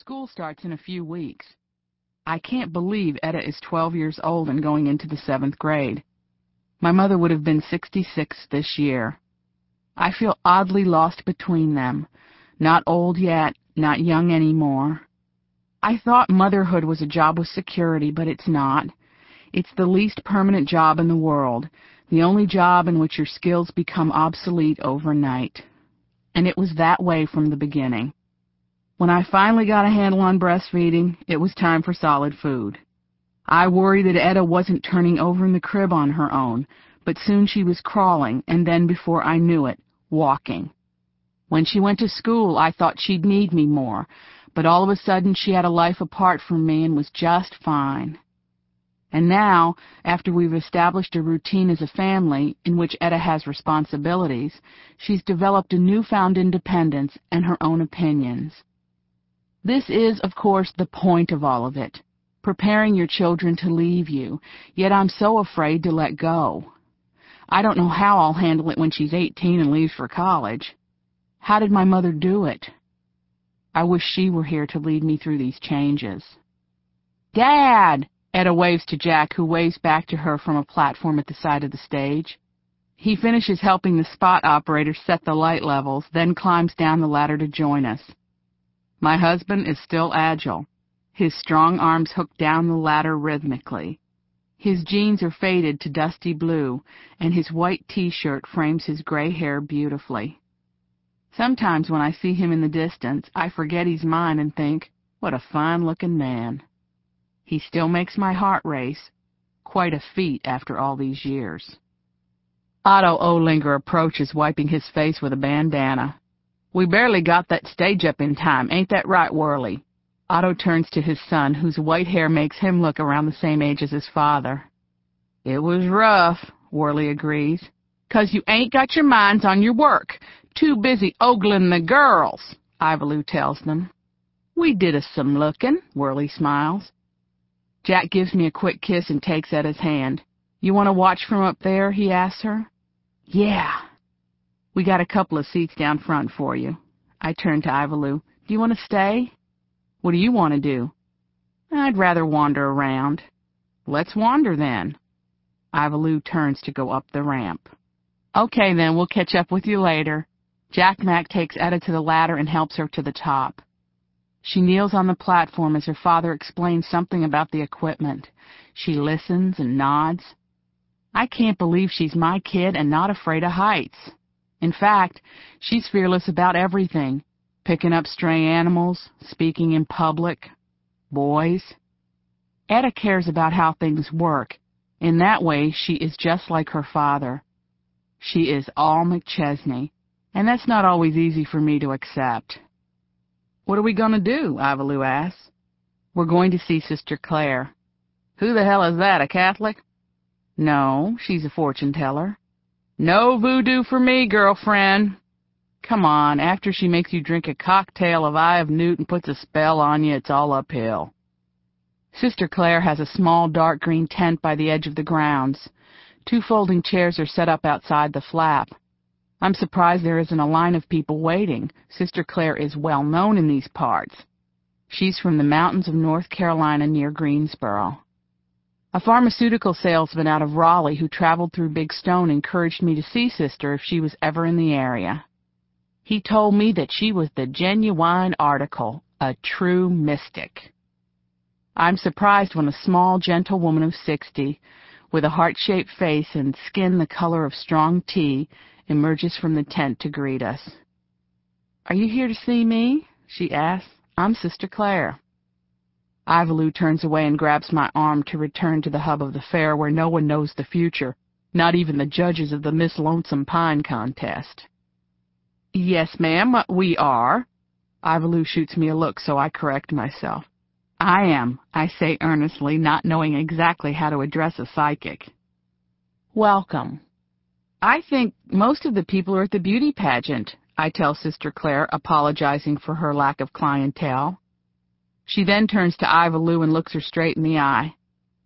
School starts in a few weeks. I can't believe Etta is 12 years old and going into the seventh grade. My mother would have been 66 this year. I feel oddly lost between them. Not old yet, not young anymore. I thought motherhood was a job with security, but it's not. It's the least permanent job in the world, the only job in which your skills become obsolete overnight. And it was that way from the beginning. When I finally got a handle on breastfeeding, it was time for solid food. I worried that Etta wasn't turning over in the crib on her own, but soon she was crawling, and then before I knew it, walking. When she went to school, I thought she'd need me more, but all of a sudden she had a life apart from me and was just fine. And now, after we've established a routine as a family in which Etta has responsibilities, she's developed a newfound independence and her own opinions. This is, of course, the point of all of it, preparing your children to leave you, yet I'm so afraid to let go. I don't know how I'll handle it when she's 18 and leaves for college. How did my mother do it? I wish she were here to lead me through these changes. Dad! Etta waves to Jack, who waves back to her from a platform at the side of the stage. He finishes helping the spot operator set the light levels, then climbs down the ladder to join us. My husband is still agile. His strong arms hook down the ladder rhythmically. His jeans are faded to dusty blue, and his white t-shirt frames his gray hair beautifully. Sometimes when I see him in the distance, I forget he's mine and think, what a fine-looking man. He still makes my heart race. Quite a feat after all these years. Otto Olinger approaches, wiping his face with a bandana. We barely got that stage up in time, ain't that right, Worley? Otto turns to his son, whose white hair makes him look around the same age as his father. It was rough, Worley agrees. 'Cause you ain't got your minds on your work. Too busy ogling the girls, Iva Lou tells them. We did us some looking, Worley smiles. Jack gives me a quick kiss and takes Etta's hand. You want to watch from up there? he asks her. Yeah, we got a couple of seats down front for you. I turned to Iva Lou. Do you want to stay? What do you want to do? I'd rather wander around. Let's wander then. Iva Lou turns to go up the ramp. Okay then, we'll catch up with you later. Jack Mac takes Etta to the ladder and helps her to the top. She kneels on the platform as her father explains something about the equipment. She listens and nods. I can't believe she's my kid and not afraid of heights. In fact, she's fearless about everything. Picking up stray animals, speaking in public, boys. Etta cares about how things work. In that way, she is just like her father. She is all McChesney, and that's not always easy for me to accept. What are we going to do? Iva Lou asks. We're going to see Sister Claire. Who the hell is that, a Catholic? No, she's a fortune teller. No voodoo for me, girlfriend. Come on, after she makes you drink a cocktail of Eye of Newt and puts a spell on you, it's all uphill. Sister Claire has a small dark green tent by the edge of the grounds. Two folding chairs are set up outside the flap. I'm surprised there isn't a line of people waiting. Sister Claire is well known in these parts. She's from the mountains of North Carolina near Greensboro. A pharmaceutical salesman out of Raleigh who traveled through Big Stone encouraged me to see Sister if she was ever in the area. He told me that she was the genuine article, a true mystic. I'm surprised when a small, gentle woman of sixty, with a heart-shaped face and skin the color of strong tea, emerges from the tent to greet us. Are you here to see me? she asks. I'm Sister Claire. Iva Lou turns away and grabs my arm to return to the hub of the fair where no one knows the future, not even the judges of the Miss Lonesome Pine contest. Yes, ma'am, we are. Iva Lou shoots me a look, so I correct myself. I am, I say earnestly, not knowing exactly how to address a psychic. Welcome. I think most of the people are at the beauty pageant, I tell Sister Claire, apologizing for her lack of clientele. She then turns to Iva Lou and looks her straight in the eye.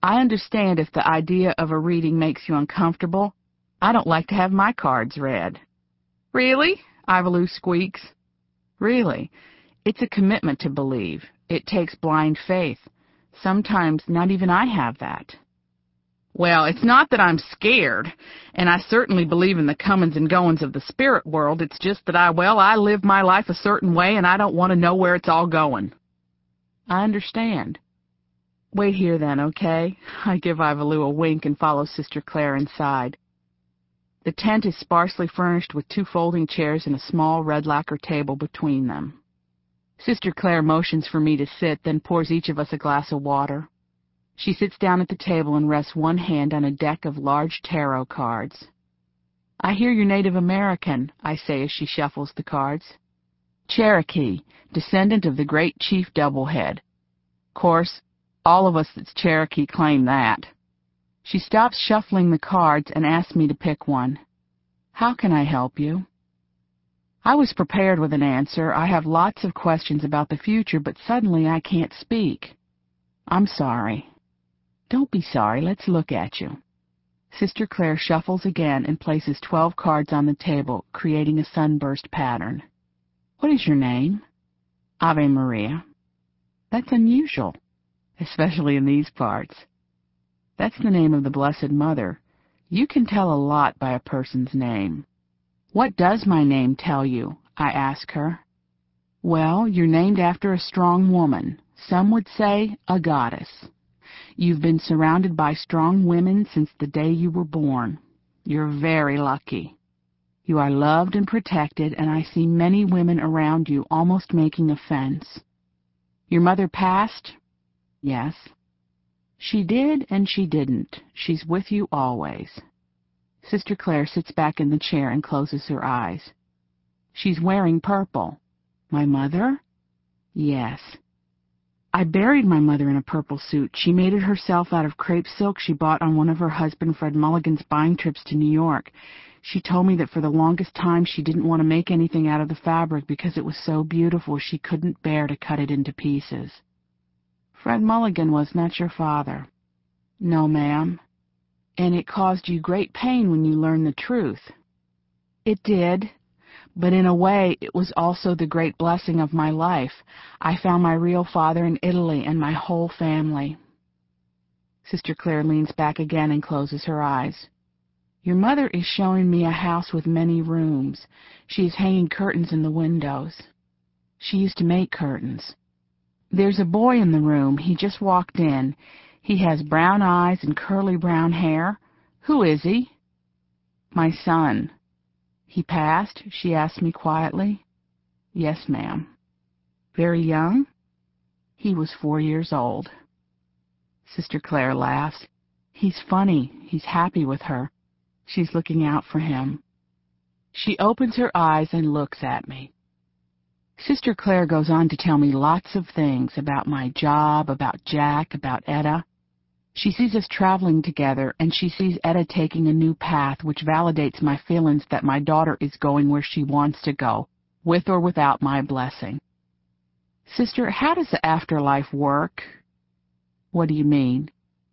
I understand if the idea of a reading makes you uncomfortable. I don't like to have my cards read. Really? Iva Lou squeaks. Really. It's a commitment to believe. It takes blind faith. Sometimes not even I have that. Well, it's not that I'm scared, and I certainly believe in the comings and goings of the spirit world. It's just that I, well, I live my life a certain way, and I don't want to know where it's all going. I understand. Wait here then, okay? I give Iva Lou a wink and follow Sister Claire inside. The tent is sparsely furnished with two folding chairs and a small red lacquer table between them. Sister Claire motions for me to sit, then pours each of us a glass of water. She sits down at the table and rests one hand on a deck of large tarot cards. I hear you're Native American, I say as she shuffles the cards. Cherokee, descendant of the great Chief Doublehead. Course, all of us that's Cherokee claim that. She stops shuffling the cards and asks me to pick one. How can I help you? I was prepared with an answer. I have lots of questions about the future, but suddenly I can't speak. I'm sorry. Don't be sorry. Let's look at you. Sister Claire shuffles again and places twelve cards on the table, creating a sunburst pattern. What is your name? Ave Maria. That's unusual, especially in these parts. That's the name of the Blessed Mother. You can tell a lot by a person's name. What does my name tell you? I ask her. Well, you're named after a strong woman. Some would say a goddess. You've been surrounded by strong women since the day you were born. You're very lucky. You are loved and protected, and I see many women around you almost making a fence. Your mother passed? Yes. She did and she didn't. She's with you always. Sister Claire sits back in the chair and closes her eyes. She's wearing purple. My mother? Yes. I buried my mother in a purple suit. She made it herself out of crepe silk she bought on one of her husband Fred Mulligan's buying trips to New York. She told me that for the longest time she didn't want to make anything out of the fabric because it was so beautiful she couldn't bear to cut it into pieces. Fred Mulligan was not your father. No, ma'am. And it caused you great pain when you learned the truth. It did, but in a way it was also the great blessing of my life. I found my real father in Italy and my whole family. Sister Claire leans back again and closes her eyes. Your mother is showing me a house with many rooms. She is hanging curtains in the windows. She used to make curtains. There's a boy in the room. He just walked in. He has brown eyes and curly brown hair. Who is he? My son. He passed? she asked me quietly. Yes, ma'am. Very young? He was four years old. Sister Claire laughs. He's funny. He's happy with her. She's looking out for him. She opens her eyes and looks at me. Sister Claire goes on to tell me lots of things about my job, about Jack, about Etta. She sees us traveling together, and she sees Etta taking a new path, which validates my feelings that my daughter is going where she wants to go, with or without my blessing. Sister, how does the afterlife work? What do you mean?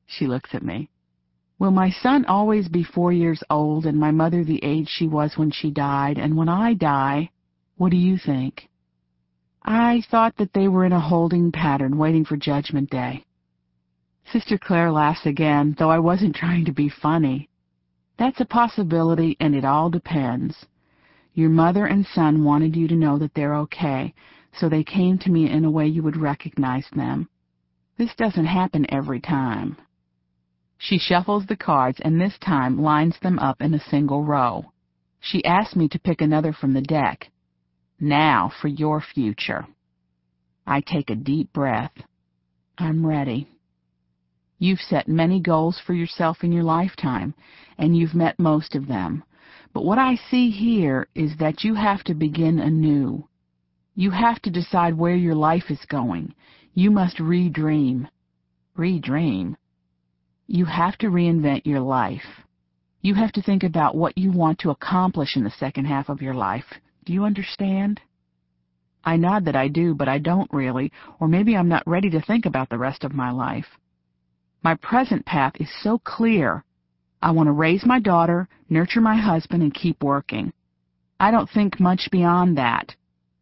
She looks at me. Will my son always be four years old and my mother the age she was when she died, and when I die, what do you think? I thought that they were in a holding pattern, waiting for Judgment Day. Sister Claire laughs again, though I wasn't trying to be funny. That's a possibility, and it all depends. Your mother and son wanted you to know that they're okay, so they came to me in a way you would recognize them. This doesn't happen every time. She shuffles the cards and this time lines them up in a single row. She asks me to pick another from the deck. Now for your future. I take a deep breath. I'm ready. You've set many goals for yourself in your lifetime, and you've met most of them. But what I see here is that you have to begin anew. You have to decide where your life is going. You must redream. Redream? You have to reinvent your life. You have to think about what you want to accomplish in the second half of your life. Do you understand? I nod that I do, but I don't really, or maybe I'm not ready to think about the rest of my life. My present path is so clear. I want to raise my daughter, nurture my husband, and keep working. I don't think much beyond that.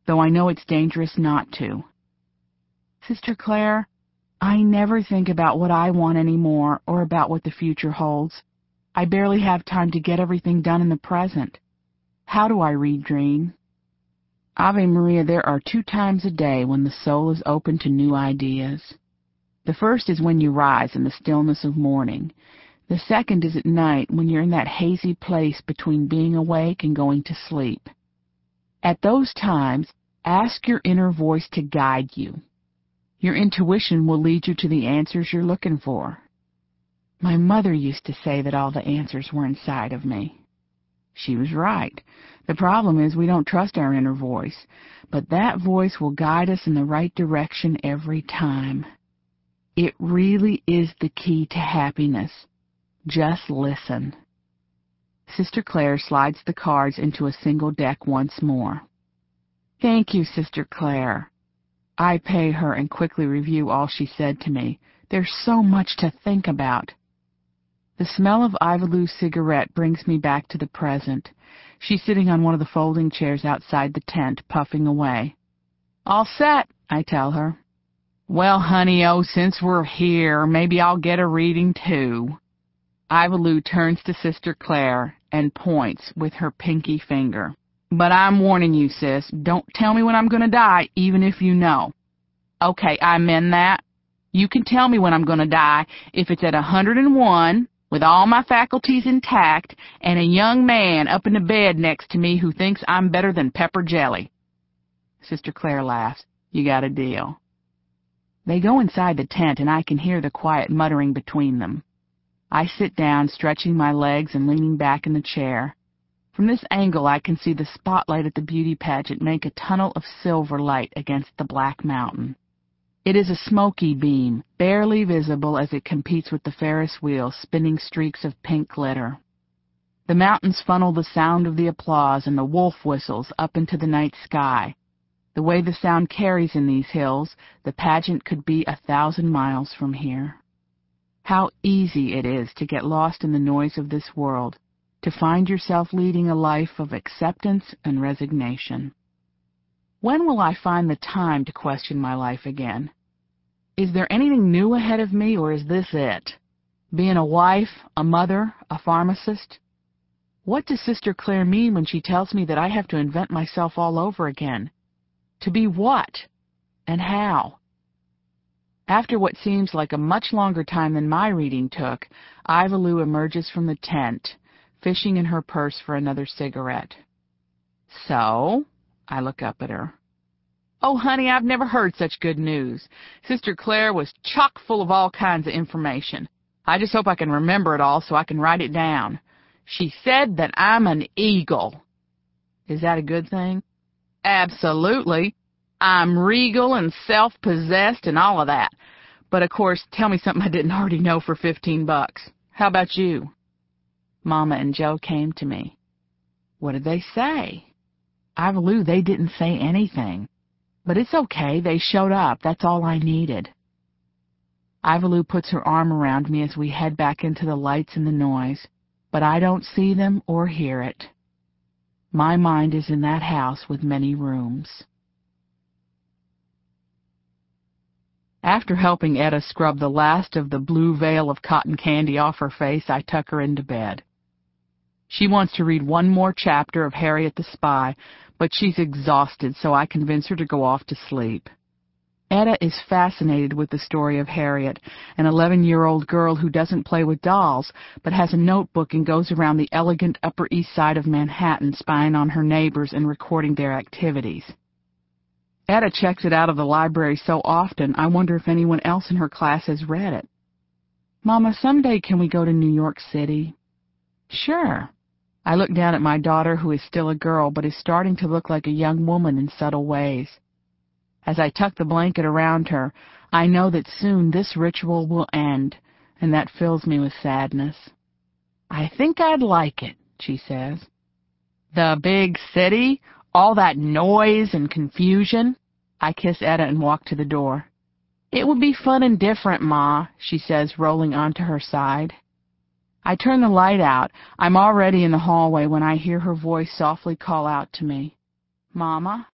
though I know it's dangerous not to. Sister Claire, I never think about what I want anymore or about what the future holds. I barely have time to get everything done in the present. How do I redream? Ave Maria, there are two times a day when the soul is open to new ideas. The first is when you rise in the stillness of morning. The second is at night when you're in that hazy place between being awake and going to sleep. At those times, ask your inner voice to guide you. Your intuition will lead you to the answers you're looking for. My mother used to say that all the answers were inside of me. She was right. The problem is we don't trust our inner voice, but that voice will guide us in the right direction every time. It really is the key to happiness. Just listen. Sister Claire slides the cards into a single deck once more. Thank you, Sister Claire. I pay her and quickly review all she said to me. There's so much to think about. The smell of Iva Lou's cigarette brings me back to the present. She's sitting on one of the folding chairs outside the tent, puffing away. All set, I tell her. Well, honey, oh, since we're here, maybe I'll get a reading too. Iva Lou turns to Sister Claire and points with her pinky finger. But I'm warning you, sis, don't tell me when I'm going to die, even if you know. Okay, I mean that. You can tell me when I'm going to die if it's at a 101, with all my faculties intact, and a young man up in the bed next to me who thinks I'm better than pepper jelly. Sister Claire laughs. You got a deal. They go inside the tent, and I can hear the quiet muttering between them. I sit down, stretching my legs and leaning back in the chair. From this angle I can see the spotlight at the beauty pageant make a tunnel of silver light against the black mountain. It is a smoky beam, barely visible as it competes with the Ferris wheel, spinning streaks of pink glitter. The mountains funnel the sound of the applause and the wolf whistles up into the night sky. The way the sound carries in these hills, the pageant could be a thousand miles from here. How easy it is to get lost in the noise of this world, to find yourself leading a life of acceptance and resignation. When will I find the time to question my life again? Is there anything new ahead of me, or is this it? Being a wife, a mother, a pharmacist? What does Sister Claire mean when she tells me that I have to invent myself all over again? To be what? And how? After what seems like a much longer time than my reading took, Iva Lou emerges from the tent fishing in her purse for another cigarette. So, I look up at her. Oh, honey, I've never heard such good news. Sister Claire was chock full of all kinds of information. I just hope I can remember it all so I can write it down. She said that I'm an eagle. Is that a good thing? Absolutely. I'm regal and self-possessed and all of that. But of course, tell me something I didn't already know for fifteen bucks. How about you? Mama and Joe came to me. What did they say? Iva Lou, they didn't say anything. But it's okay, they showed up, that's all I needed. Iva Lou puts her arm around me as we head back into the lights and the noise, but I don't see them or hear it. My mind is in that house with many rooms. After helping Etta scrub the last of the blue veil of cotton candy off her face, I tuck her into bed. She wants to read one more chapter of Harriet the Spy, but she's exhausted, so I convince her to go off to sleep. Etta is fascinated with the story of Harriet, an 11-year-old girl who doesn't play with dolls, but has a notebook and goes around the elegant Upper East Side of Manhattan spying on her neighbors and recording their activities. Etta checks it out of the library so often, I wonder if anyone else in her class has read it. Mama, someday can we go to New York City? Sure. I look down at my daughter, who is still a girl, but is starting to look like a young woman in subtle ways. As I tuck the blanket around her, I know that soon this ritual will end, and that fills me with sadness. I think I'd like it, she says. The big city? All that noise and confusion? I kiss Etta and walk to the door. It would be fun and different, Ma, she says, rolling onto her side. I turn the light out. I'm already in the hallway when I hear her voice softly call out to me. Mama?